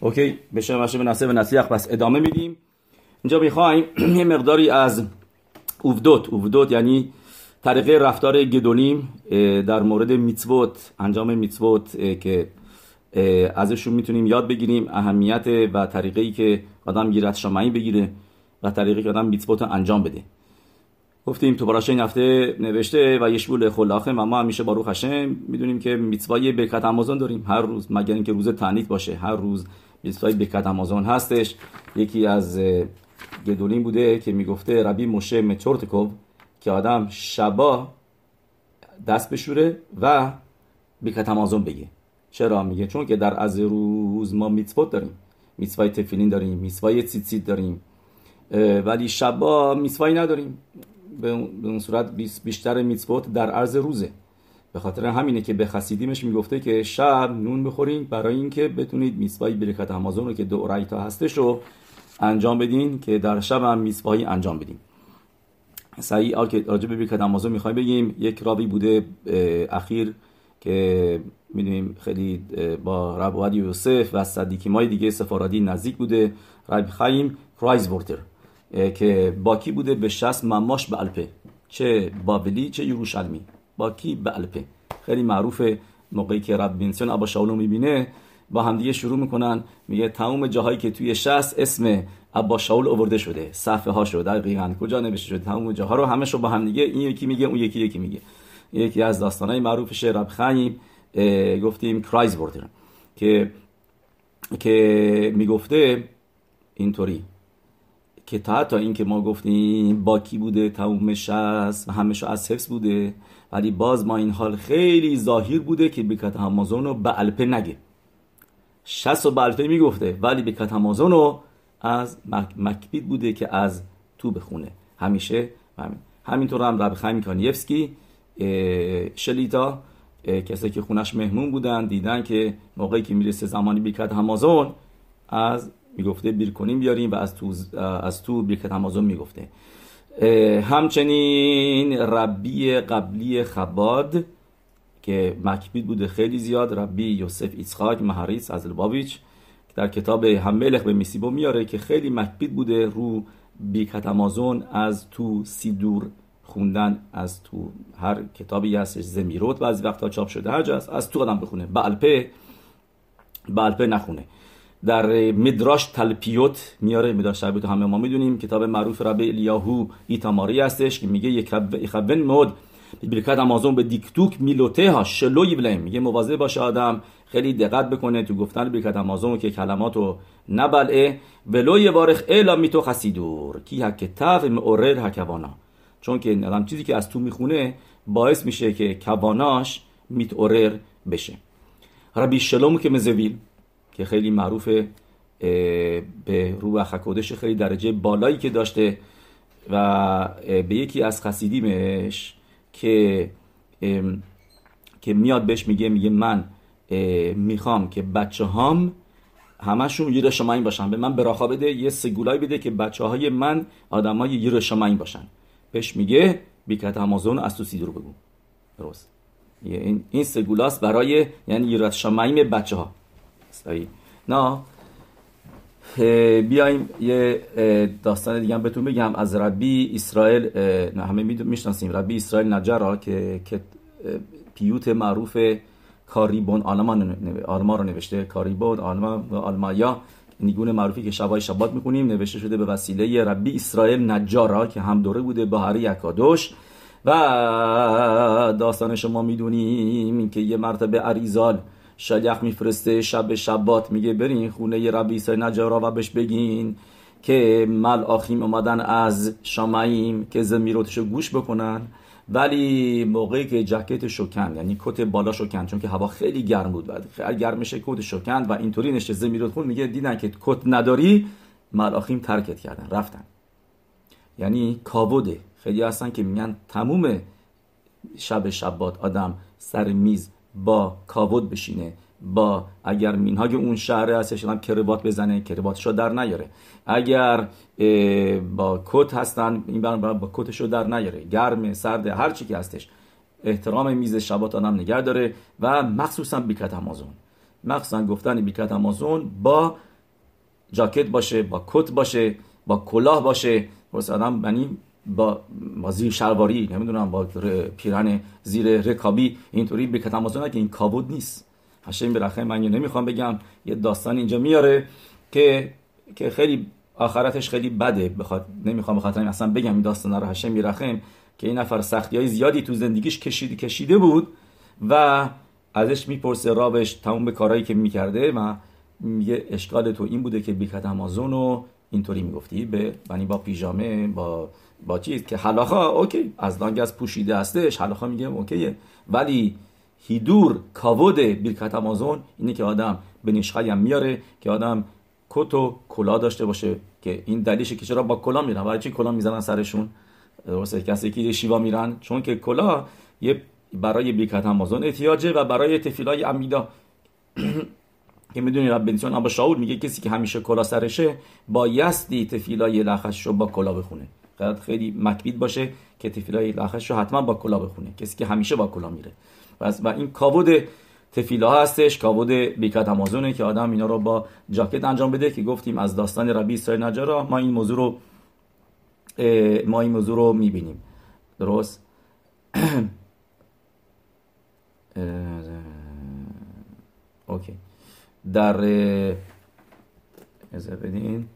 اوکی؟ بشه باشه به نصیب نصیح پس ادامه میدیم. اینجا می‌خوایم یه مقداری از اوودوت اوودوت یعنی طریقه رفتار گدولیم در مورد میتوت انجام میتوت که ازشون می‌تونیم یاد بگیریم اهمیت و طریقه ای که آدم گیرت شمعی بگیره و طریقی که آدم میتوت انجام بده. گفتیم تو براشه این هفته نوشته و یشبول خلاخه و ما همیشه باروخ هشم می‌دونیم که میتوای بکت آمازون داریم. هر روز مگر اینکه روز تعنیت باشه هر روز میتوای بکت آمازون هستش. یکی از گدولین بوده که می‌گفته ربی موشه مچورتکوب که آدم شبا دست بشوره و بکت آمازون بگه. چرا؟ میگه چون که در از روز ما میتوت داریم میتوای تفیلین داریم میتوای تیتیت داریم ولی شبا میتوایی نداریم. به اون صورت بیشتر میتوت در عرض روزه. به خاطر همینه که به خسیدیمش می‌گفته که شب نون بخورین برای اینکه بتونید میسوای برکت همازون رو که دو رایتا هستش رو انجام بدین که در شب هم میسوایی انجام بدیم سعی آل که راجع به برکت همازون می‌خوایم بگیم یک رابی بوده اخیر که می‌دونیم خیلی با رب یوسف و صدیکی مای دیگه سفارادی نزدیک بوده رب خیم کرایزورتر که باکی بوده؟ به شست مماش به الپه چه بابلی چه یروشلمی. باکی به الپه خیلی معروفه موقعی که رب بینسیون ابا شاولو می‌بینه با همدیگه شروع می‌کنن. میگه تمام جاهایی که توی شست اسم ابا شاول آورده شده. صفحه ها شده دقیقاً کجا نوشته شده؟ تمام جاها رو همش رو با همدیگه این یکی میگه اون یکی یکی میگه. یکی از داستانهای معروفش رب خیم گفتیم کرایز که که می‌گفته اینطوری که تا حتی این که ما گفتیم باکی بوده تمومش هست و همش از حفظ بوده ولی باز ما این حال خیلی ظاهر بوده که بکت همازون رو به الپه نگه. شست و به الپه می‌گفته ولی بکت همازون رو از مکبید بوده که از تو بخونه. همیشه همین. همینطور هم رب خیمی کانیفسکی شلیتا کسی که خونش مهمون بودن دیدن که موقعی که می‌رسه زمانی بیکت همازون از می‌گفته بیر کنیم بیاریم و از تو از تو بیرکت همازون می‌گفته. همچنین ربی قبلی خباد که مکبید بوده خیلی زیاد ربی یوسف ایسخاک مهاریس از البابیچ در کتاب همملخ به میسیبو میاره که خیلی مکبید بوده رو بیکت امازون از تو سیدور خوندن از تو هر کتابی هستش زمیروت بعضی وقتا چاپ شده هر جا از تو قدم بخونه. بلپه بلپه نخونه. در مدراش تلپیوت میاره مدراش تلپیوت همه ما می‌دونیم. کتاب معروف رب الیاهو ایتاماری هستش که میگه یک خبن مود. برکت امازون به دیکتوک میلوته ها شلوی بلیم. میگه مواظب باشه آدم خیلی دقت بکنه. تو گفتن برکت امازون که کلماتو نبلعه. ولوی وارخ الا میتو خسیدور. کی هکتف مورر هکوانا چون که آدم چیزی که از تو می‌خونه باعث میشه که کواناش میتورر بشه. ربی شلوم که مزویل. که خیلی معروفه به روح خکودش خیلی درجه بالایی که داشته و به یکی از خسیدیمش که که میاد بهش میگه میگه من می‌خوام که بچه هام همشون یه باشن. به من براخا بده یه سگولای بده که بچه های من آدم های یه باشن. بهش میگه بیکت همازون از تو سیدرو بگو. درست. این, سگولاست برای یعنی یه بچه ها نه بیایم یه داستان دیگه هم بهتون بگم. از ربی اسرائیل نه همه می‌شناسیم. ربی اسرائیل نجرا که که پیوت معروف کاریبون آلما رو نوشته. کاریبون آلما و آلمایا نیگون معروفی که شبای شبات می‌خونیم. نوشته شده به وسیله ربی اسرائیل نجارا که هم دوره بوده با هری اکادوش. و داستان شما می‌دونیم که یه مرتبه عریزال شلیخ میفرسته شب شبات میگه برین خونه ربی سای نجارا و بهش بگین که مل اومدن از شامعیم که زمیروتشو گوش بکنن. ولی موقعی که جکت شکند یعنی کت بالا شکند چون که هوا خیلی گرم بود. بعد خیلی گرم میشه کت شکند و اینطوری نشه زمیروت خون میگه دیدن که کت نداری؟ ملاخیم ترکت کردن رفتن. یعنی کابوده خیلی هستن که میگن تموم شب شبات آدم سر میز با کاود بشینه با اگر مینهاگ اون شهر هستش هم کروات بزنه کرواتشو در نیاره. اگر با کت هستن این با کتشو در نیاره. گرم سرد هر چی که هستش. احترام میز شبات آدم نگه داره و مخصوصا بیکت همازون. مخصوصا گفتن بیکت آمازون با جاکت باشه با کت باشه با کلاه باشه. واسه آدم یعنی با با زیر شلواری نمی‌دونم با پیرن زیر رکابی. اینطوری بیکت آمازون که این کابود نیست. هشم برخه من نمی‌خوام بگم. یه داستان اینجا میاره که که خیلی آخرتش خیلی بده. بخواد نمی‌خوام بخاطر این اصلا بگم این داستان رو. هشم میرخم که این نفر سختی های زیادی تو زندگیش کشیده کشیده بود و ازش می‌پرسه رابش تموم به کارهایی که می‌کرده و یه اشکال تو این بوده که بیکت امازون رو اینطوری می‌گفتی به یعنی با پیژامه با با چیز که حلاخا اوکی از لانگ از پوشیده هستش حلاخا میگه اوکیه. ولی هیدور کاود بیرکت امازون اینه که آدم به نشخه هم میاره که آدم کت و کلا داشته باشه که این دلیشه که چرا با کلا میرن. برای چی کلا می‌زنن سرشون؟ درسته کسی که شیوا میرن. چون که کلا یه برای بیرکت امازون احتیاجه و برای تفیلای امیدا. که می‌دونی رب بنسیون ابا شاول میگه کسی که همیشه کلا سرشه بایستی تفیلای لخش رو با کلا بخونه. خیلی مکبید باشه که تفیلای لخش رو حتما با کلا بخونه. کسی که همیشه با کلا میره. و این کاود تفیلا هستش کاود بیکت امازونه که آدم اینا رو با جاکت انجام بده که گفتیم از داستان ربی اسرائیل نجارا ما این موضوع رو ما این موضوع رو می‌بینیم. درست؟ اوکی. در از بدین.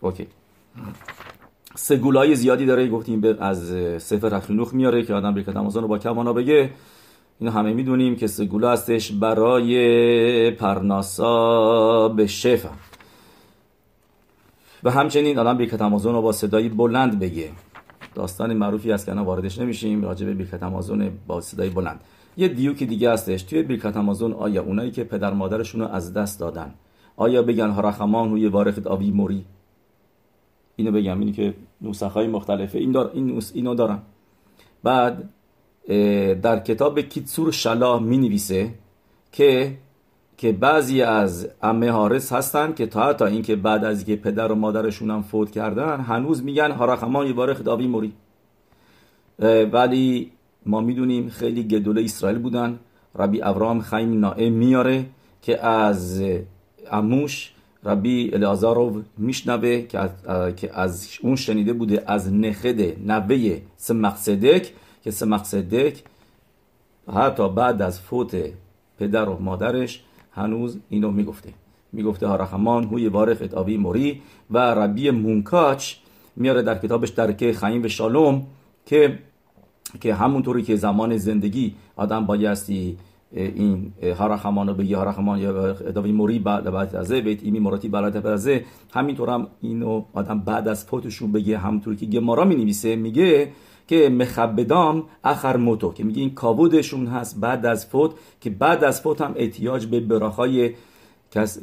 اوکی. سگولای زیادی داره گفتیم از سفر اخرینوخ میاره که آدم برکت رو با کمانا بگه. اینو همه می‌دونیم که سگولا هستش برای پرناسا به شفا. و همچنین آدم برکت رو با صدای بلند بگه. داستان معروفی هست که واردش نمیشیم. راجع به برکت امازون با صدای بلند. یه دیوکی دیگه هستش. توی برکت امازون آیا اونایی که پدر مادرشون رو از دست دادن آیا بگن هرخمان روی وارخت آوی موری؟ اینو بگم. اینی که نسخه های مختلفه. این دار این اینو دارن. بعد در کتاب کیتسور شلا می نویسه که که بعضی از امه هارس هستن که تا تا اینکه بعد از اینکه پدر و مادرشون هم فوت کردن هنوز میگن هارخمان یه باره خداوی موری ولی ما می‌دونیم خیلی گدوله اسرائیل بودن. ربی ابراهام خیم نائه میاره که از اموش ربی الازارو میشنوه که از اون شنیده بوده از نخد نوه سمقصدک که سمقصدک حتی بعد از فوت پدر و مادرش هنوز اینو می‌گفته. می‌گفته هارخمان هوی بارخ اتابی موری و ربی مونکاچ میاره در کتابش درکه خیم و شالوم که که همونطوری که زمان زندگی آدم بایستی این هارخمان رو بگی هارخمان یا اداوی موری بعد از بیت ایمی مراتی بعد از همینطور هم اینو آدم بعد از فوتشون بگه همونطوری که گمارا می نویسه میگه که مخبدام اخر موتو که میگه این کابودشون هست بعد از فوت که بعد از فوت هم احتیاج به براخای کس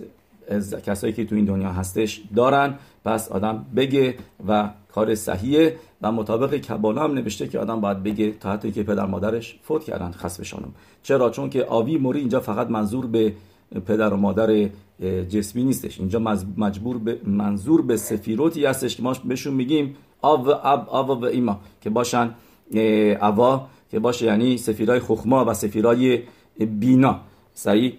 کسایی که تو این دنیا هستش دارن. پس آدم بگه و کار صحیحه و مطابق کبالا هم نوشته که آدم باید بگه تا حتی که پدر مادرش فوت کردن خسبشانم چرا؟ چون که آوی موری اینجا فقط منظور به پدر و مادر جسمی نیستش. اینجا مجبور به منظور به سفیروتی هستش که ما بهشون میگیم آو اب آو و ایما که باشن اوا که باشه یعنی سفیرای خخما و سفیرای بینا. صحیح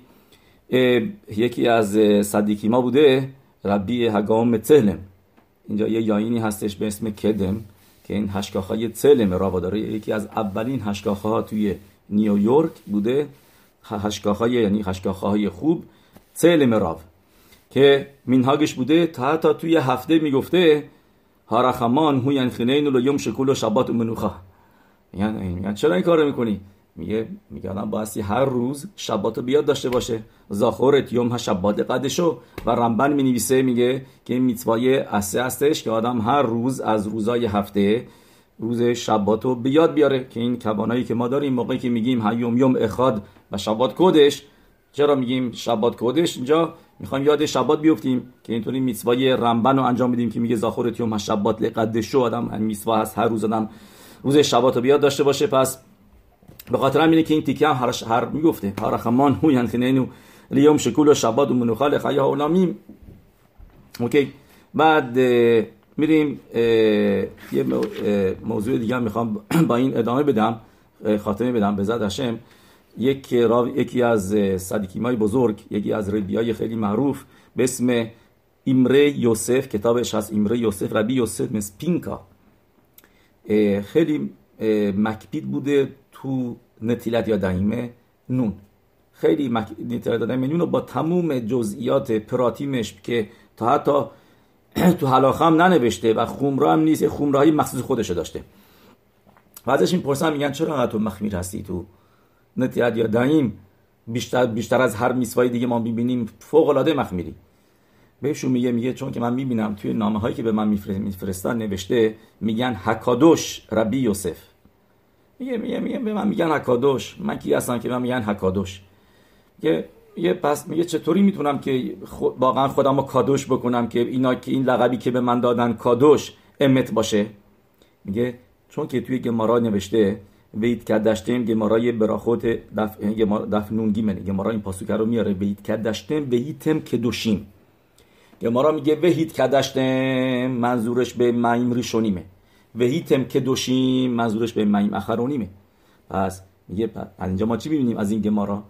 یکی از صدیقی ما بوده ربی هگام تلم. اینجا یه یاینی هستش به اسم کدم که این هشکاخ های تلم راوا داره. یکی از اولین هشکاخ ها توی نیویورک بوده. هشکاخ های یعنی هشکاخ های خوب تلم راو که مینهاگش بوده تا حتی توی هفته می‌گفته هارخمان هو ینخینین و یوم شکول و شبات و منوخا. یعنی چرا این کارو می‌کنی؟ میگه میگه آدم بایستی هر روز شبات رو بیاد داشته باشه. زاخورت یوم ها شبات قدشو. و رمبن می نویسه میگه که این میتوای اسه هستش که آدم هر روز از روزای هفته روز شبات رو بیاد بیاره. که این کبانایی که ما داریم موقعی که میگیم هیوم یوم اخاد و شبات کودش چرا میگیم شبات کودش اینجا می‌خوایم یاد شبات بیفتیم که اینطوری میتوای رمبن رو انجام بدیم که میگه زاخورت یوم شبات لقدشو آدم میتوا هست هر روز آدم روز شبات رو بیاد داشته باشه. پس به خاطر اینه که این تیکه هم هر, هر می‌گفته هر خمان هو ینخنینو لیوم شکول و شباد و منوخال خیا اولامیم اوکی. بعد میریم یه موضوع دیگه می‌خوام با این ادامه بدم خاتمه بدم به زد هشم یک یکی از صدیکیمای بزرگ یکی از ربیای خیلی معروف به اسم ایمره یوسف. کتابش هست ایمره یوسف ربی یوسف مثل پینکا. خیلی مکبید بوده تو نتیلت یا دهیمه نون. خیلی نتیلت یا نون با تموم جزئیات پراتیمش که تا حتی تو حلاخه هم ننوشته و خمره هم نیست خمره مخصوص خودشو داشته. و ازش این میگن چرا تو مخمیر هستی تو نتیلت یا دهیم بیشتر, بیشتر از هر میسوای دیگه ما می‌بینیم فوق العاده مخمیری. بهشون میگه میگه چون که من می‌بینم توی نامه هایی که به من میفرستن نوشته میگن حکادوش ربی یوسف. میگه میگه میگه به من میگن حکادوش. من کی هستم که من میگن حکادوش؟ میگه یه پس میگه چطوری می‌تونم که واقعا خودم رو کادوش بکنم که اینا که این لقبی که به من دادن کادوش امت باشه؟ میگه چون که توی گمارا نوشته وید کدشتم گمارای براخوت دف دف نونگی منه گمارا این پاسوکه رو میاره. وید کدشتم ویتم کدوشیم گمارا میگه وهیت کدشتم منظورش به مایم ریشونیمه. وهیتم کدوشیم منظورش به مایم اخرونیمه. پس میگه از اینجا ما چی ببینیم از این گمارا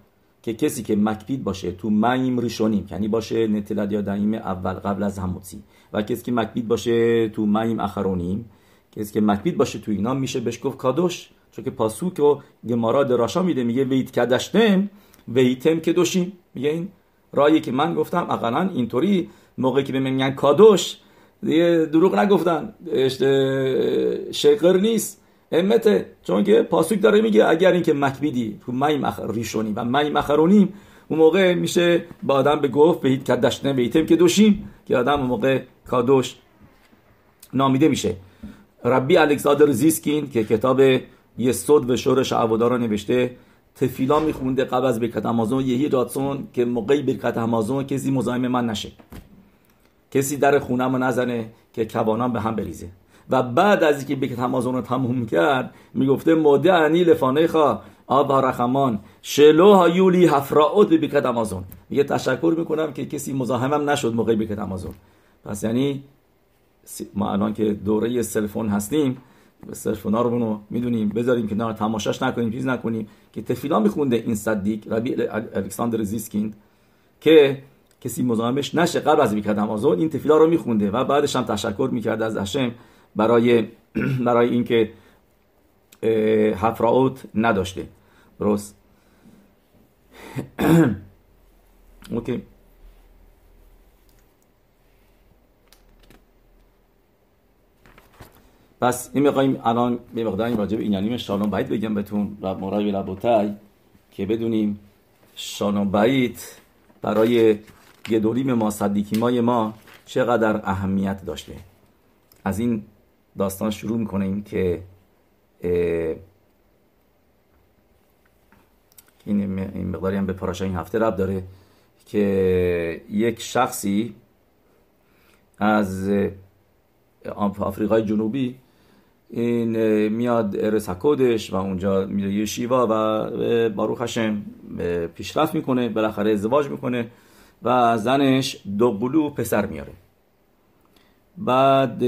که کسی که مکپید باشه تو مایم ریشونیم. یعنی باشه نتلد یا دائیم اول قبل از هموتی و کسی که مکپید باشه تو مایم اخرونیم. کسی که مکپید باشه تو اینا میشه بهش گفت کادوش. چون که پاسوک و گمارا دراشا میده میگه ویت کدشتم ویتم کدوشیم میگه این رایی که من گفتم اقلا اینطوری. موقعی که به میگن کادوش دیگه دروغ نگفتن. شقر نیست. امته چون که پاسوک داره میگه اگر اینکه مکبیدی تو مای مخ... ریشونی و مای مخرونیم اون موقع میشه با آدم به گفت به کدشنه بیتم که دوشیم که آدم اون موقع کادوش نامیده میشه. ربی الکسادر زیسکین که کتاب یسود و شورش عوادارا نوشته. تفیلا میخونده قبل از برکت امازون. یهی راتسون که موقعی برکت امازون کسی مزاحم من نشه. کسی در خونم نزنه که کوانم به هم بریزه. و بعد از اینکه برکت امازون رو تموم کرد می‌گفته مده انی لفانه خواه آب رخمان. شلو هایولی هفراوت به برکت امازون. میگه تشکر می‌کنم که کسی مزاحمم نشد موقعی برکت امازون. پس یعنی ما الان که دوره cell phone هستیم cell phone ا رو می‌تونیم بذاریم که نه تماشاش نکنیم چیز نکنیم که תפילה میخونده این צדיק רבי الکساندر زیسکیند که کسی مزاحمش نشه قبل از ברכת המזון این תפילה رو میخونده و بعدش هم تشکر می‌کرده از השם برای برای اینکه הפרעות نداشته. درست. Okay. پس این می‌خوایم الان به مقداری راجع به اینانیم شالون بعید بگم بهتون مرای لبوتای که بدونیم شالون بعید برای گدولیم ما صدیکیمای ما چقدر اهمیت داشته. از این داستان شروع می‌کنیم که این مقداری هم به پاراشا این هفته رب داره که یک شخصی از آفریقای جنوبی این میاد ارسکودش و اونجا میره یه شیوا و باروخ هشم پیشرفت می‌کنه بالاخره ازدواج می‌کنه و زنش دو قلو پسر میاره. بعد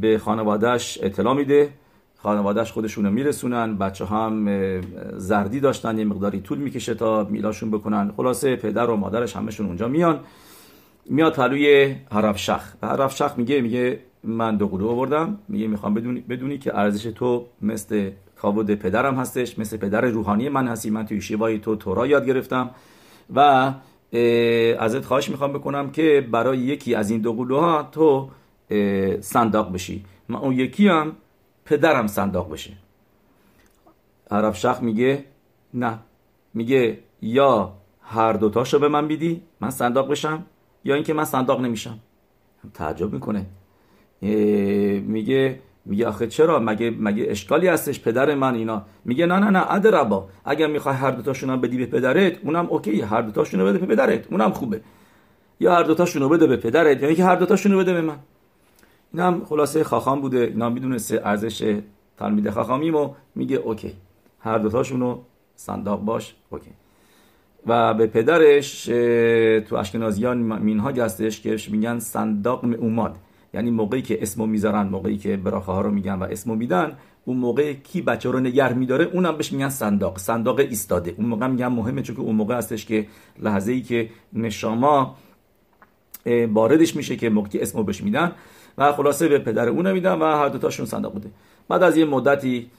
به خانوادهش اطلاع میده. خانوادهش خودشونو میرسونن بچه هم زردی داشتن یه مقداری طول می‌کشه تا میلاشون بکنن. خلاصه پدر و مادرش همشون اونجا میان. میاد پلوی حرف شخ و میگه میگه من دو قلو آوردم. میگه می‌خوام بدونی, بدونی که ارزش تو مثل کابود پدرم هستش مثل پدر روحانی من هستی. من توی شیوای تو تورا یاد گرفتم. و ازت خواهش می‌خوام بکنم که برای یکی از این دو قلوها تو صنداق بشی. من اون یکی هم پدرم صنداق بشه. عرب شخ میگه نه. میگه یا هر دوتاشو به من بیدی من صنداق بشم یا اینکه من صنداق نمیشم. تعجب می‌کنه. میگه میگه آخه چرا؟ مگه مگه اشکالی هستش پدر من اینا؟ میگه نه نه نه ادربا اگر می‌خوای هر دو تاشون بدی به پدرت اونم اوکی هر دو تاشون بده به پدرت اونم خوبه. یا هر دو تاشون بده به پدرت یا اینکه هر دو تاشون بده به من. اینم خلاصه خاخام بوده اینا می‌دونسته ارزش תלמיד חכמים و. میگه okay هر دو تاشونو סנדק باش okay. و به پدرش تو اشکنازیان مینها هستش که میگن סנדק עומד یعنی موقعی که اسمو می‌ذارن موقعی که ברכה ها رو میگن و اسمو میدن اون موقع کی بچه رو نگه میداره؟ اونم بهش میگن סנדק סנדק ایستاده. اون موقع میگن مهمه چون که اون موقع هستش که لحظه ای که נשמה واردش میشه که موقعی اسمو بهش میدن و خلاصه به پدر اون میدن و هر دوتاشون صندوق بوده. بعد از یه مدتی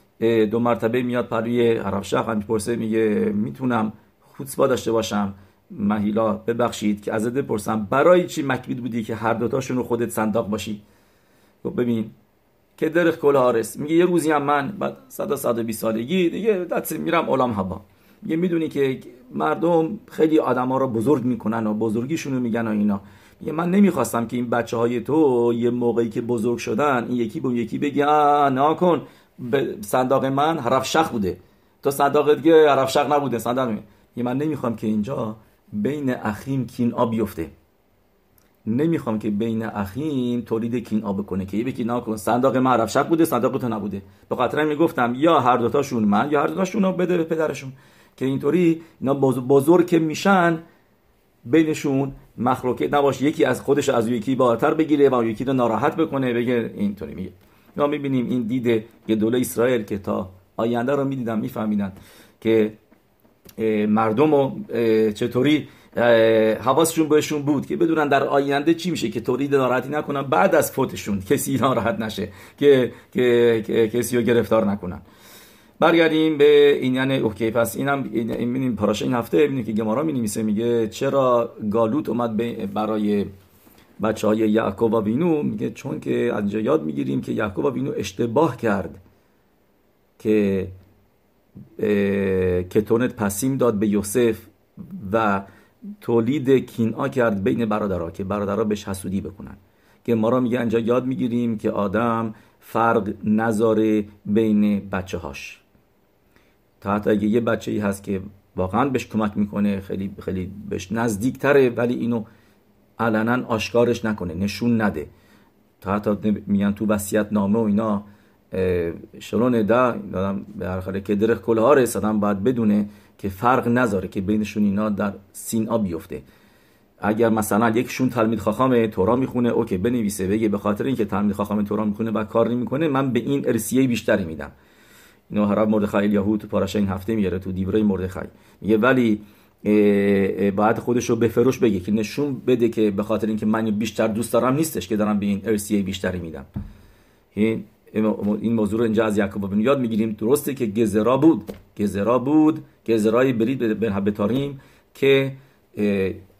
دو مرتبه میاد پروی عرب شخ می‌پرسه میگه می‌تونم خوتسبا داشته باشم؟ مهیلا ببخشید که ازت بپرسم برای چی مکبید بودی که هر دوتاشون رو خودت صندوق باشی؟ گفت ببین که درخ کل هارس میگه یه روزی هم من بعد صد صد بیست سالگی دیگه دست میرم علام هوا. میگه می‌دونی که مردم خیلی آدما رو بزرگ می‌کنن و بزرگیشونو میگن و اینا. میگه من نمی‌خواستم که این بچه های تو یه موقعی که بزرگ شدن این یکی به یکی بگی نه کن. صندوق من حرف بوده. تو صندوق دیگه حرف نبوده صندوق من نمی‌خوام که اینجا بین اخیم کین آب بیفته. نمی‌خوام که بین اخیم تولید کین آب کنه که یه بکی نکن صندوق من حرف بوده صندوق تو نبوده. به خاطر می‌گفتم یا هر دوتاشون من یا هر دوتاشون رو بده به پدرشون. که اینطوری اینا بزرگ که میشن بینشون مخلوقه نباشه یکی از خودش از یکی بالاتر بگیره و یکی رو ناراحت بکنه بگه اینطوری میگه. ما می‌بینیم این دید دوله اسرائیل که تا آینده رو می‌دیدن میفهمیدن که مردم رو چطوری حواسشون بهشون بود که بدونن در آینده چی میشه که تولید ناراحتی نکنن بعد از فوتشون کسی ناراحت نشه که, که, کسی رو گرفتار نکنن. برگردیم به این یعنی اوکی پس اینم این این پاراشه این هفته ببینیم که گمارا می نویسه میگه چرا گالوت اومد برای بچه های یعقوب و وینو میگه چون که از یاد می‌گیریم که یعقوب و وینو اشتباه کرد که کتونت پسیم داد به یوسف و تولید کینا کرد بین برادرها که برادرها بهش حسودی بکنن. که ما را میگه اینجا یاد می‌گیریم که آدم فرق نذاره بین بچه هاش تا حتی اگه یه بچه ای هست که واقعا بهش کمک می‌کنه خیلی خیلی بهش نزدیک تره ولی اینو علنا آشکارش نکنه نشون نده. تا حتی میگن تو وصیت نامه و اینا شلون دا دادم به که درخ کل ها رسادم باید بدونه که فرق نذاره که بینشون اینا در سینا بیفته اگر مثلا یکشون تلمید خاخام تورا می‌خونه اوکی بنویسه بگه به خاطر اینکه تلمید خاخام تورا می‌خونه و کار نمی‌کنه من به این ارسیه بیشتری میدم اینو حرب مردخای یهود تو پاراشا این هفته میاره تو دیوره مردخای میگه ولی باید خودش رو به فروش بگه که نشون بده که به خاطر اینکه من بیشتر دوست دارم نیستش که دارم به این ارسیه بیشتری میدم این این موضوع رو اینجا از یعقوب بن یاد می‌گیریم. درسته که گزرا بود. گزرا بود. گزرای برید به بتاریم که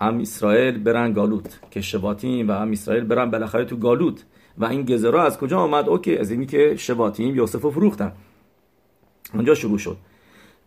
ام اسرائیل برن گالوت. که شباتیم و ام اسرائیل برن بالاخره تو گالوت. و این گزرا از کجا آمد؟ اوکی از اینی که شباتیم یوسف رو فروختن. اونجا شروع شد.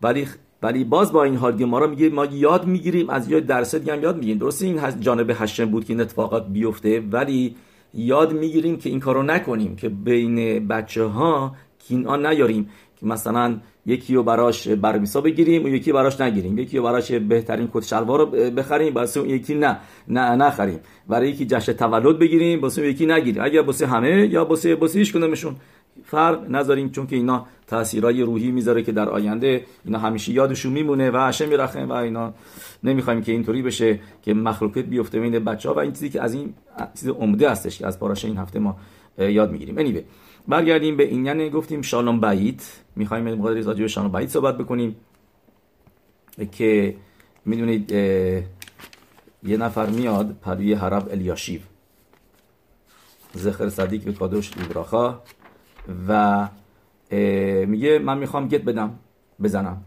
ولی ولی باز با این حال گمارا میگه ما یاد می‌گیریم. از یاد درس دیگه هم یاد می‌گیریم. درسته این جانب هشم بود که این اتفاقات بیفته ولی یاد می‌گیریم که این کارو نکنیم که بین بچه ها کینان نیاریم که مثلا یکی رو براش برمیسا بگیریم و یکی براش نگیریم. یکی رو براش بهترین کت شلوار رو بخریم واسه اون یکی نه نه نخریم. برای یکی جشن تولد بگیریم واسه یکی نگیریم. اگر واسه همه یا واسه واسه هیچ کدومشون. فرق نذاریم چون که اینا تاثیرای روحی می‌ذاره که در آینده اینا همیشه یادشون میمونه و عشه میرخه و اینا. نمی‌خوایم که اینطوری بشه که مخلوقات بیفته بین بچه ها و این چیزی که از این چیز عمده هستش که از پاراشه این هفته ما یاد می‌گیریم. Anyway برگردیم به این یعنی گفتیم شالوم بعید. می‌خوایم مقداری راجع به شالوم بعید صحبت بکنیم. که می‌دونید یه نفر میاد پروی حرب الیاشیو زخر صدیق به کادوش ایبراخا و میگه من می‌خوام گت بدم بزنم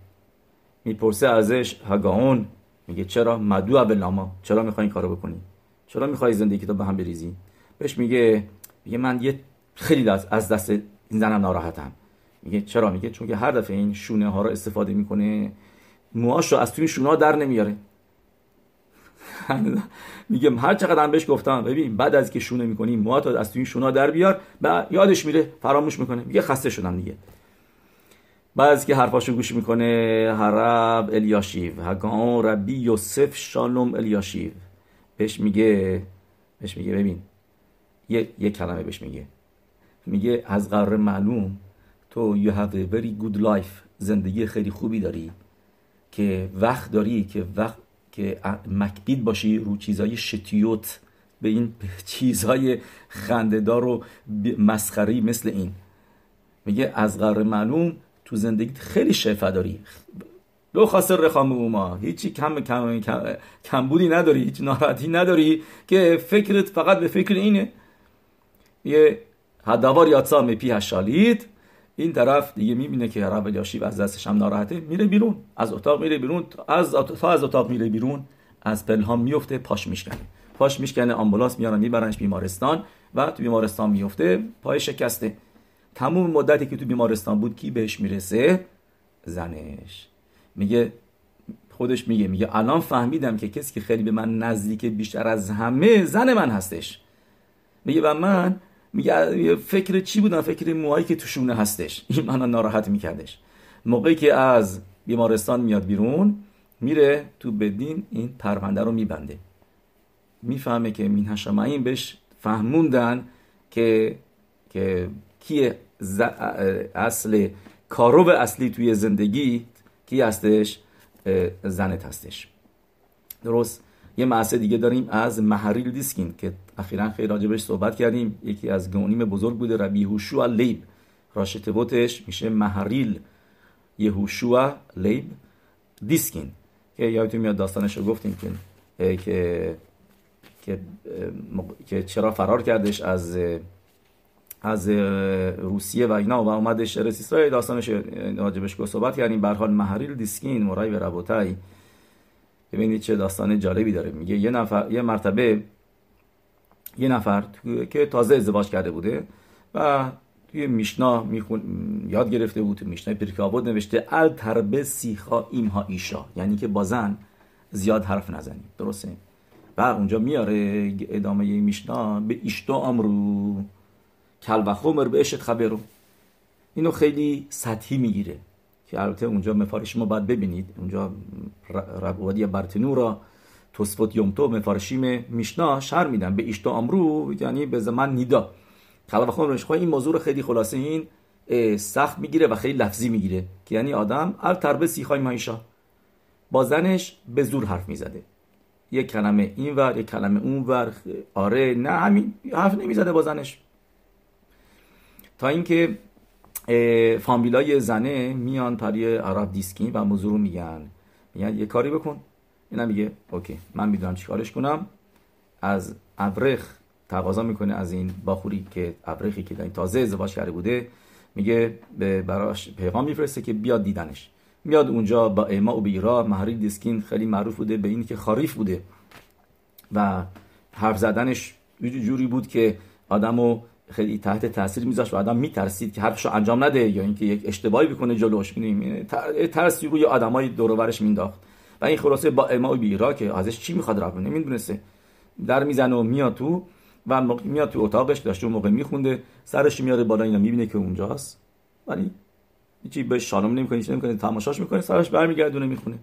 می‌پرسه ازش هگاون میگه چرا مدو لاما چرا می‌خوای این کارو بکنی چرا می‌خوای زندگی تو به هم بریزی بهش میگه میگه من یه خیلی از دست این زنم ناراحتم میگه چرا میگه چون که هر دفعه این شونه ها رو استفاده می‌کنه موهاش رو از توی شونه ها در نمیاره میگم هر چقدر بهش گفتم ببین بعد از که شونه می‌کنی موهات از توی شونه در بیار و یادش میره فراموش می‌کنه. میگه خسته شدم دیگه. بعد از که حرفاشو گوش می‌کنه حرب الیاشیو. هگان ربی یوسف شالوم الیاشیو. بهش میگه بهش میگه ببین یه, یه کلمه بهش میگه. میگه از قرار معلوم تو you have a very good life زندگی خیلی خوبی داری که وقت داری که وقت که مکبید باشی رو چیزای شتیوت به این چیزهای خندهدار و مسخری مثل این. میگه از غر معلوم تو زندگیت خیلی شفا داری. لو خاصر رخام اوما. هیچی کم کم کمبودی نداری هیچ ناراحتی نداری که فکرت فقط به فکر اینه. یه هدوار یاتسا مپی هشالید این طرف دیگه می‌بینه که رب الیاشیب از دستش هم ناراحته میره بیرون. از اتاق میره بیرون. از تا از اتاق میره بیرون از پلهام میفته پاش میشکنه. پاش میشکنه آمبولانس میارن میبرنش بیمارستان و تو بیمارستان میفته پای شکسته. تموم مدتی که تو بیمارستان بود کی بهش می‌رسه؟ زنش. میگه خودش میگه میگه الان فهمیدم که کسی که خیلی به من نزدیک بیشتر از همه زن من هستش. میگه و من میگه فکر چی بودم فکر موهایی که تو شونه هستش. این منو ناراحت میکردش. موقعی که از بیمارستان میاد بیرون میره تو بدین این پرونده رو میبنده. می‌فهمه که مین هشمعین بهش فهموندن که که کی اصل کارو اصلی توی زندگی کی هستش؟ زنت هستش. درست؟ یه معصه دیگه داریم از محریل دیسکین که اخیرا خیلی راجبش صحبت کردیم. یکی از گونیم بزرگ بوده ربی هوشوع لیب. راشته بوتش میشه محریل. یهوشوع لیب دیسکین. که یادتون میاد داستانش رو گفتیم که که که, که چرا فرار کردش از از روسیه و اینا و اومدش رس اسرائیل. داستانش راجبش صحبت کردیم. به حال محریل دیسکین مرای و ربوتای ببینید چه داستان جالبی داره. میگه یه نفر یه مرتبه یه نفر که تازه ازدواج کرده بوده و توی میشنا میخون یاد گرفته بود میشنا پرکابود نوشته ال تربه سیخا ایمها ایشا. یعنی که با زن زیاد حرف نزنیم درسته؟ و اونجا میاره ادامه میشنا به ایشتا امرو کل و خمر به اشت خبرو. اینو خیلی سطحی می‌گیره. که البته اونجا مفارش ما باید ببینید. اونجا ربوادی برتنو را توسفوت یومتو مفارشیم میشنا شر میدن. به ایشتا امرو یعنی به زمان نیدا. و خمر این موضوع رو خیلی خلاصه این سخت می‌گیره و خیلی لفظی می‌گیره که یعنی آدم ال تربه سیخای مایشا. با زنش به زور حرف می‌زده. یک کلمه این ور یک کلمه اون ور. آره نه همین حرف نمی‌زده با زنش. تا اینکه فامیلای زنه میان پری عرب دیسکین و موضوع رو میگن. میگن یه کاری بکن. اینا میگه اوکی من می‌دونم چیکارش کنم. از ابرخ تقاضا می‌کنه از این باخوری که ابرخی که تازه ازدواج کرده بوده میگه به براش پیغام میفرسته که بیاد دیدنش. میاد اونجا با ایما و بیرا محری دیسکین خیلی معروف بوده به این که خاریف بوده. و حرف زدنش جوری بود که آدمو خیلی تحت تاثیر میذاشت و آدم میترسید که حرفشو انجام نده یا اینکه یک اشتباهی بکنه جلوش می‌دونیم ترسی روی آدمای دور و برش مینداخت. و این خلاصه با ایما و بیرا که ازش چی می‌خواد رفت؟ نمی‌دونسته. در می‌زنه و میاد تو و میاد تو اتاقش داشته اون موقع میخونده سرش میاره بالا اینا می‌بینه که اونجاست. ولی هیچی به شالوم نمی‌کنه نمی‌کنه تماشاش می‌کنه سرش برمیگردونه می‌خونه.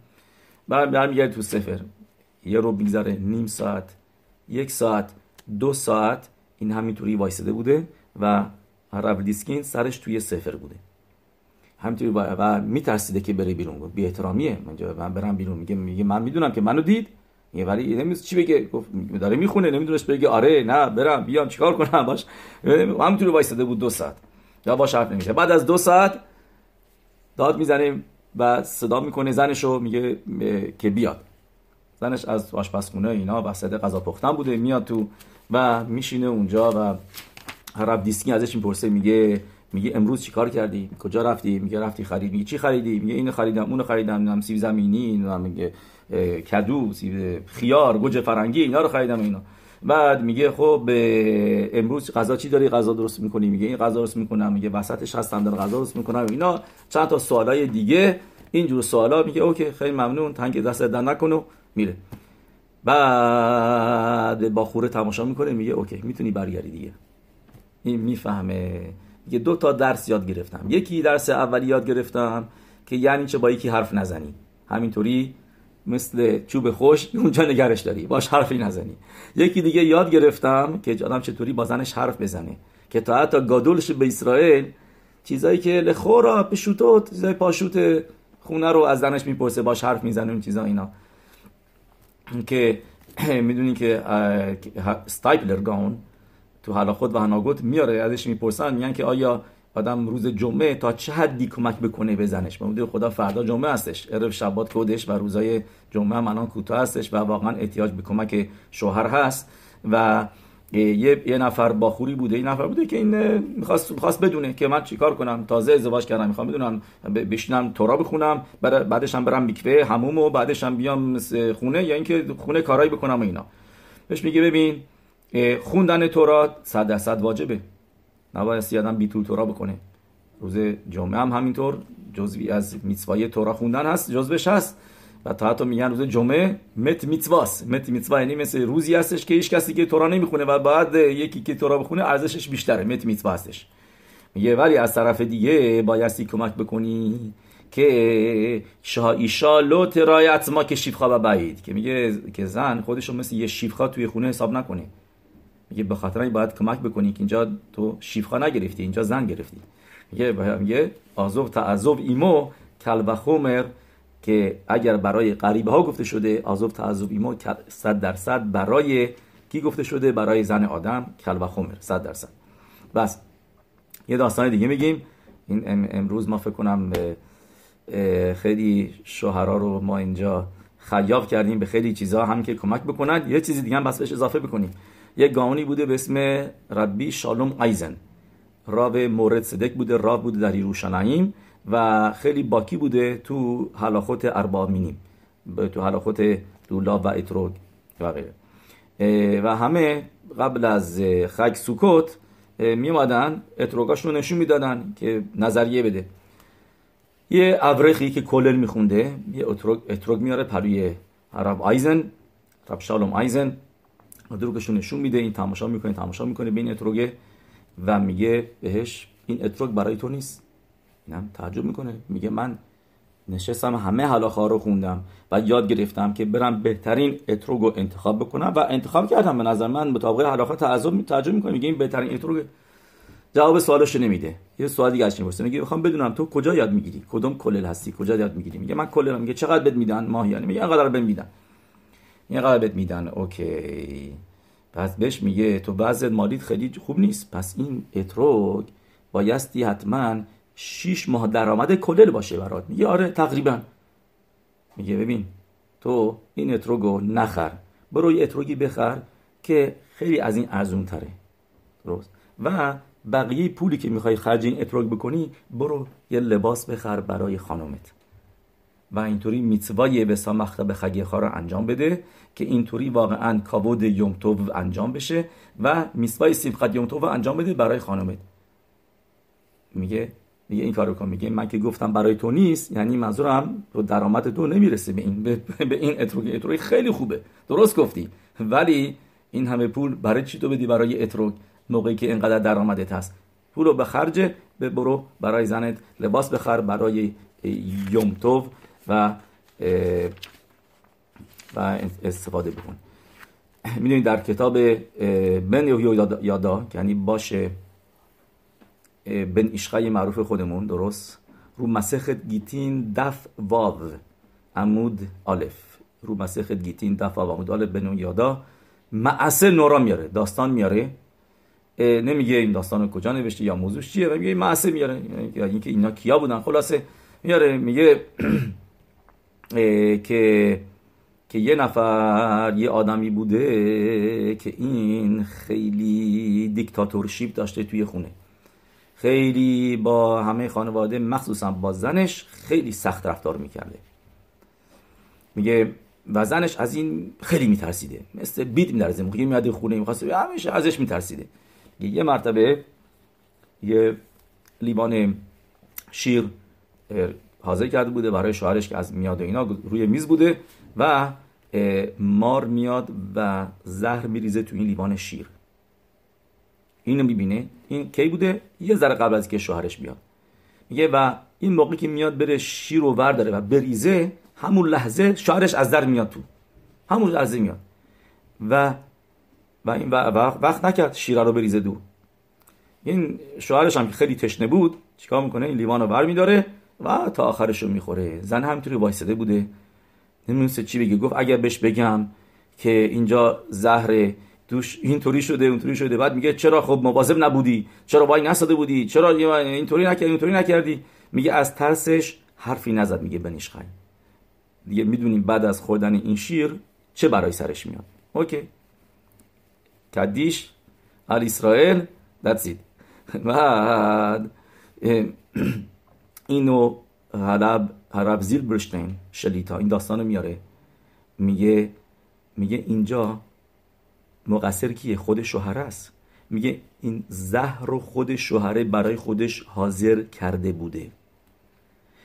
بر برمیگرده تو سفر یه رو میگذره نیم ساعت یک ساعت دو ساعت. این همینطوری وایساده بوده و رب دیسکین سرش توی سفر بوده. همینطوری و میترسیده که بره بیرون. بی احترامیه من برم بیرون. میگه میگه من می‌دونم که منو دید. یه ولی نمی‌دونه چی بگه. گفت داره می‌خونه. نمی‌دونست بگه. آره نه برم بیام. چیکار کنم؟ باش. همینطوری وایساده بود دو ساعت. یا باش حرف نمیشه بعد از دو ساعت داد می‌زنه و صدا می‌کنه زنشو. میگه که بیاد. زنش از آشپزخونه اینا وسط غذا پختن بوده میاد تو و میشینه اونجا و رب دیسکی ازش می‌پرسه میگه میگه امروز چیکار کردی؟ کجا رفتی؟ میگه رفتی خرید؟ میگه چی خریدی؟ میگه اینو خریدم اونو خریدم نم سیب زمینی میگه کدو سیب خیار گوجه فرنگی اینا رو خریدم اینا. بعد میگه خب امروز غذا چی داری؟ غذا درست می‌کنی؟ میگه این غذا درست می‌کنم میگه وسطش هستم دارم غذا درست می‌کنم. اینا چند تا سوالای دیگه اینجور سوالا میگه اوکی خیلی ممنون تنگ دست دادن نکنو. میره. بعد با خوره تماشا می‌کنه میگه اوکی می‌تونی برگردی دیگه. این می‌فهمه. میگه دو تا درس یاد گرفتم. یکی درس اولی یاد گرفتم که یعنی چه با یکی حرف نزنی. همینطوری مثل چوب خوش اونجا نگرش داری. باش حرفی نزنی. یکی دیگه یاد گرفتم که آدم چطوری با زنش حرف بزنه. که تا حتی گادولش به اسرائیل چیزایی که لخورا پشوتوت چیزای پاشوت خونه رو از زنش می‌پرسه باش حرف می‌زنه اون چیزا اینا. که می‌دونی که استایپلر گاون تو حالا خود و هناگوت میاره ازش می‌پرسن میگن که آیا آدم روز جمعه تا چه حدی کمک بکنه به زنش به خدا فردا جمعه هستش عرب شبات کودش و روزای جمعه منان کوتاه هستش و واقعا احتیاج به کمک شوهر هست و یه, یه نفر باخوری بوده این نفر بوده که این می‌خواست, می‌خواست بدونه که من چیکار کنم. تازه ازدواج کردم می‌خوام بدونم بشینم تورا بخونم بعدش هم برم میکوه هموم و بعدش هم بیام خونه یا اینکه خونه کارایی بکنم و اینا. بهش میگه ببین خوندن تورا صد درصد واجبه. نباید آدم بیتول تورا بکنه. روز جمعه هم همینطور جزوی از میتوای تورا خوندن هست جزوش هست. تا حتی میگن روز جمعه مت میتواس مت میتوا یعنی مثل روزی هستش که هیچ کسی که تورا نمی‌خونه و بعد یکی که تورا بخونه ارزشش بیشتره مت میتوا هستش میگه ولی از طرف دیگه بایستی کمک بکنی که شا ایشا لو ترایت ما که شیفخا و بعید که میگه که زن خودشو مثل یه شیفخا توی خونه حساب نکنه میگه به خاطر باید کمک بکنی که اینجا تو شیفخا نگرفتی اینجا زن گرفتی میگه میگه آزوب تعذب ایمو کل و خومر که اگر برای غریبه ها گفته شده آزوب تعذب ایمو صد درصد برای کی گفته شده؟ برای زن آدم کل خومر صد درصد. بس یه داستان دیگه میگیم. این امروز ما فکر کنم خیلی شوهرها رو ما اینجا خیاب کردیم به خیلی چیزها هم که کمک بکنن. یه چیزی دیگه هم بس بهش اضافه بکنیم. یه گاونی بوده به اسم ربی شالوم ایزن. راو مورد صدق بوده راو بوده در یروشلایم و خیلی باکی بوده تو حلاخوت اربا مینیم تو حلاخوت دولا و اتروگ و غیره. و همه قبل از خگ سوکوت می اومدن اتروگاشون نشون می‌دادن که نظریه بده. یه ابرخی که کلل میخونده یه اتروگ, اتروگ میاره پروی رب آیزن رب شالوم آیزن اتروگشون نشون میده این تماشا می‌کنه تماشا می‌کنه بین اتروگه و میگه بهش این اتروگ برای تو نیست. اینم تعجب می‌کنه. میگه من نشستم همه حلاخه رو خوندم و یاد گرفتم که برم بهترین اتروگ رو انتخاب بکنم و انتخاب کردم. به نظر من مطابق حلاخه تعجب می‌کنه. میگه این بهترین اتروگ جواب سوالش نمیده. یه سوال دیگه ازش می‌پرسه. میگه می‌خوام بدونم تو کجا یاد می‌گیری؟ کدوم کلل هستی؟ کجا یاد می‌گیری؟ میگه من کلل میگه چقدر بد میدن؟ ماه یعنی. میگه اینقدر بد میدن. اینقدر بد میدن. اوکی. پس بهش میگه تو بعض مالیت خیلی خوب نیست. پس این اتروگ بایستی حتما 6 ماه درآمد کلل باشه برات. میگه آره تقریبا. میگه ببین تو این اتروگو نخر. برو یه اتروگی بخر که خیلی از این ارزون تره درست. و بقیه پولی که می‌خوای خرج این اتروگ بکنی برو یه لباس بخر برای خانومت و اینطوری میتوای به مختب خگیخا رو انجام بده که اینطوری واقعا کابود یومتوب انجام بشه و میسوای سیمخت یومتوب انجام بده برای خانومت میگه میگه این کارو کن. میگه من که گفتم برای تو نیست یعنی منظورم رو درآمد تو نمی‌رسه به این به, این اتروگ اتروگ خیلی خوبه. درست گفتی. ولی این همه پول برای چی تو بدی؟ برای اتروگ موقعی که اینقدر درآمدت هست. پول رو به خرج به برو برای زنت. لباس بخر برای یومتوب و و استفاده بکن. می‌دونید در کتاب بن یادا یعنی باشه بن اشقای معروف خودمون درست؟ رو مسخت گیتین دف واو عمود آلف. رو مسخت گیتین دف واو عمود آلف بن یادا. معسه نورا میاره داستان میاره. نمیگه این داستان کجا نوشته یا موضوعش چیه میگه معسه میاره. یعنی اینکه اینا کیا بودن خلاصه میاره. میگه که که یه نفر یه آدمی بوده که این خیلی دیکتاتورشیپ داشته توی خونه. خیلی با همه خانواده مخصوصا با زنش خیلی سخت رفتار می‌کرده. میگه و زنش از این خیلی میترسیده. مثل بیت میدرزه موقعی میاد خونه می‌خواست همیشه ازش میترسیده. یه مرتبه یه لیوان شیر حاضر کرده بوده برای شوهرش که از میاد و اینا روی میز بوده و مار میاد و زهر میریزه تو این لیوان شیر. اینو می‌بینه. این کی بوده؟ یه ذره قبل از که شوهرش بیاد. میگه و این موقعی که میاد بره شیر رو ورداره و بریزه همون لحظه شوهرش از در میاد تو. همون لحظه میاد. و و این وقت نکرد شیره رو بریزه دو این شوهرش هم که خیلی تشنه بود چیکار می‌کنه؟ این لیوان رو بر میداره و تا آخرش رو می‌خوره. زن همینطوری وایساده بوده. نمی‌دونسته چی بگه. گفت اگر بهش بگم که اینجا زهر توش اینطوری شده اونطوری شده. بعد میگه چرا خب مواظب نبودی؟ چرا وای نساده بودی؟ چرا اینطوری نکردی اینطوری نکردی؟ میگه از ترسش حرفی نزد میگه بنیشخای دیگه می‌دونیم بعد از خوردن این شیر چه برای سرش میاد. اوکی. کدیش ال اسرائیل that's it. بعد اینو حلب حرب زیل شلیتا این داستانو میاره. میگه میگه اینجا مقصر کیه؟ خود شوهر است. میگه این زهر رو خود شوهره برای خودش حاضر کرده بوده.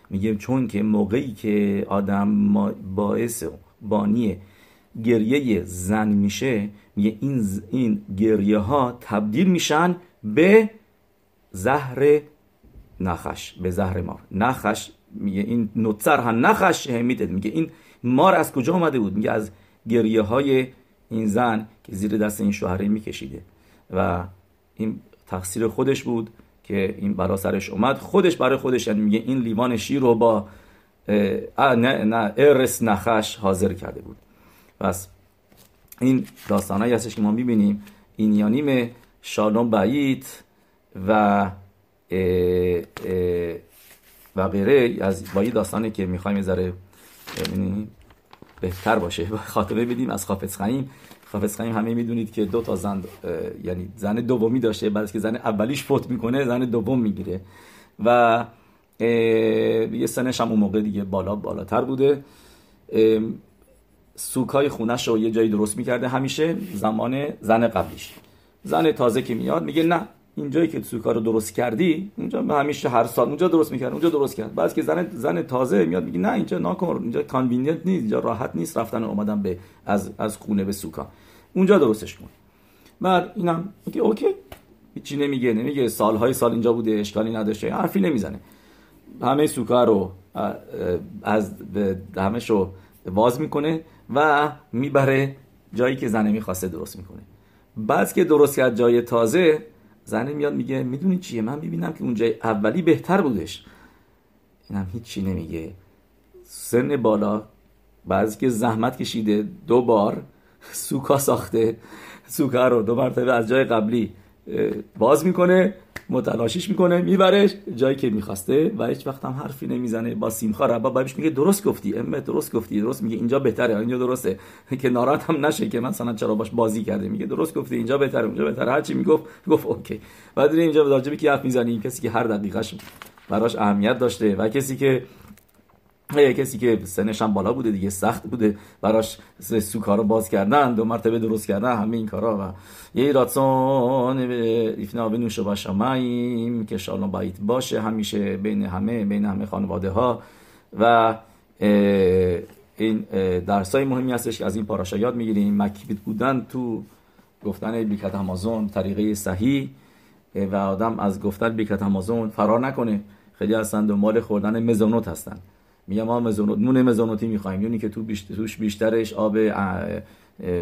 میگه چون که موقعی که آدم باعث بانی گریه زن میشه میگه این, این گریه ها تبدیل میشن به زهر نخش به زهر مار. نخش میگه این نوتسر ها نخش میگه این مار از کجا آمده بود؟ میگه از گریه های این زن که زیر دست این شوهره میکشیده. و این تقصیر خودش بود که این برا سرش اومد. خودش برای خودش یعنی میگه این لیوان شیر رو با نه نه ارس نخش حاضر کرده بود. پس این داستانهایی هستش که ما می‌بینیم. این یانیم شالوم بعید و اه اه و غیره از با داستانی که می‌خوایم یه ذره بهتر باشه. خاطره بدیم از خافز خیم. חפץ חיים همه می‌دونید که دو تا زن یعنی زن دومی داشته بعد که زن اولیش فوت می‌کنه زن دوم می‌گیره. و یه سنش هم اون موقع دیگه بالا بالاتر بوده. סוכה ی خونش رو یه جایی درست می‌کرده. همیشه زمان زن قبلیش. زن تازه که میاد میگه نه اینجایی که סוכה رو درست کردی اونجا همیشه هر سال اونجا درست می‌کرد اونجا درست کرد. بعد که زن زن تازه میاد میگه نه اینجا نکن اینجا convenient نیست اینجا راحت نیست رفتن و اومدن به از از خونه به سوکا. اونجا درستش کن. بعد اینم میگه اوکی. هیچی نمیگه نمیگه سالهای سال اینجا بوده اشکالی نداشته حرفی نمی‌زنه. همه سوکا رو از همش رو واز می‌کنه و می‌بره جایی که زنه می‌خواسته درست می‌کنه. بعد که درست کرد جای تازه زنه میاد میگه می‌دونی چیه؟ من می‌بینم که اونجای اولی بهتر بودش. اینم هیچی نمیگه. سن بالا بعضی که زحمت کشیده دو بار سوکا ساخته. سوکا رو دو مرتبه از جای قبلی باز می‌کنه متلاشیش می‌کنه میبرش جایی که می‌خواسته و هیچ وقت هم حرفی نمی‌زنه. با سیمخا ربا بهش میگه درست گفتی امه درست گفتی درست میگه اینجا بهتره اینجا درسته. که ناراحت هم نشه که مثلا چرا باش بازی کرده. میگه درست گفتی اینجا بهتره اونجا بهتره. هر چی می‌گفت گفت اوکی. بعد اینجا راجبی که حرف می‌زنی؟ کسی که هر دقیقش براش اهمیت داشته و کسی که کسی که سنش هم بالا بوده دیگه سخت بوده. براش سوکا رو باز کردن دو مرتبه درست کردن همه این کارا و یه راتون ایفنا به نوش باشماییم که شالون باید باشه. همیشه بین همه بین همه خانواده ها و این درس های مهمی هستش که از این پاراشا یاد می‌گیریم. مکیبت بودن تو گفتن بیکت همازون طریقه صحیح و آدم از گفتن بیکت همازون فرار نکنه. خیلی هستن دنبال خوردن مزونوت هستن. میگم ما مزونوت نون مزونوتی می‌خوایم. یونی که تو بیشتر توش بیشترش آب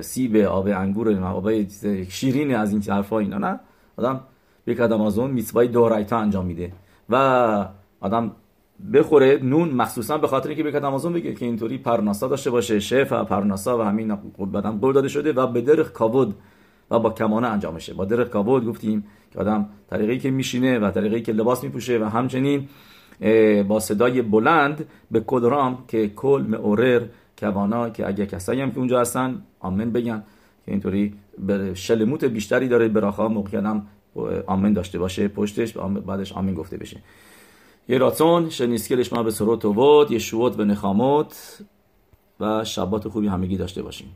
سیب آب انگور آب شیرین از این حرفا اینا نه؟ آدم یک آدم از اون میتوای دو رایتا انجام میده. و آدم بخوره نون مخصوصا به خاطر اینکه به آمازون بگه که اینطوری پرناسا داشته باشه شف و پرناسا و همین بدم قول داده شده و به درخ کابود و با کمانه انجام میشه با درخ کابود گفتیم که آدم طریقی که میشینه و طریقی که لباس میپوشه و همچنین با صدای بلند به کدرام که کل معورر کوانا که اگه کسایی هم که اونجا هستن آمن بگن که اینطوری به شلموت بیشتری داره براخا هم آمن داشته باشه پشتش بعدش آمن گفته بشه. یه راتون شنیسکلش ما به سروت و بود یه شوت به نخاموت و شبات خوبی همگی داشته باشیم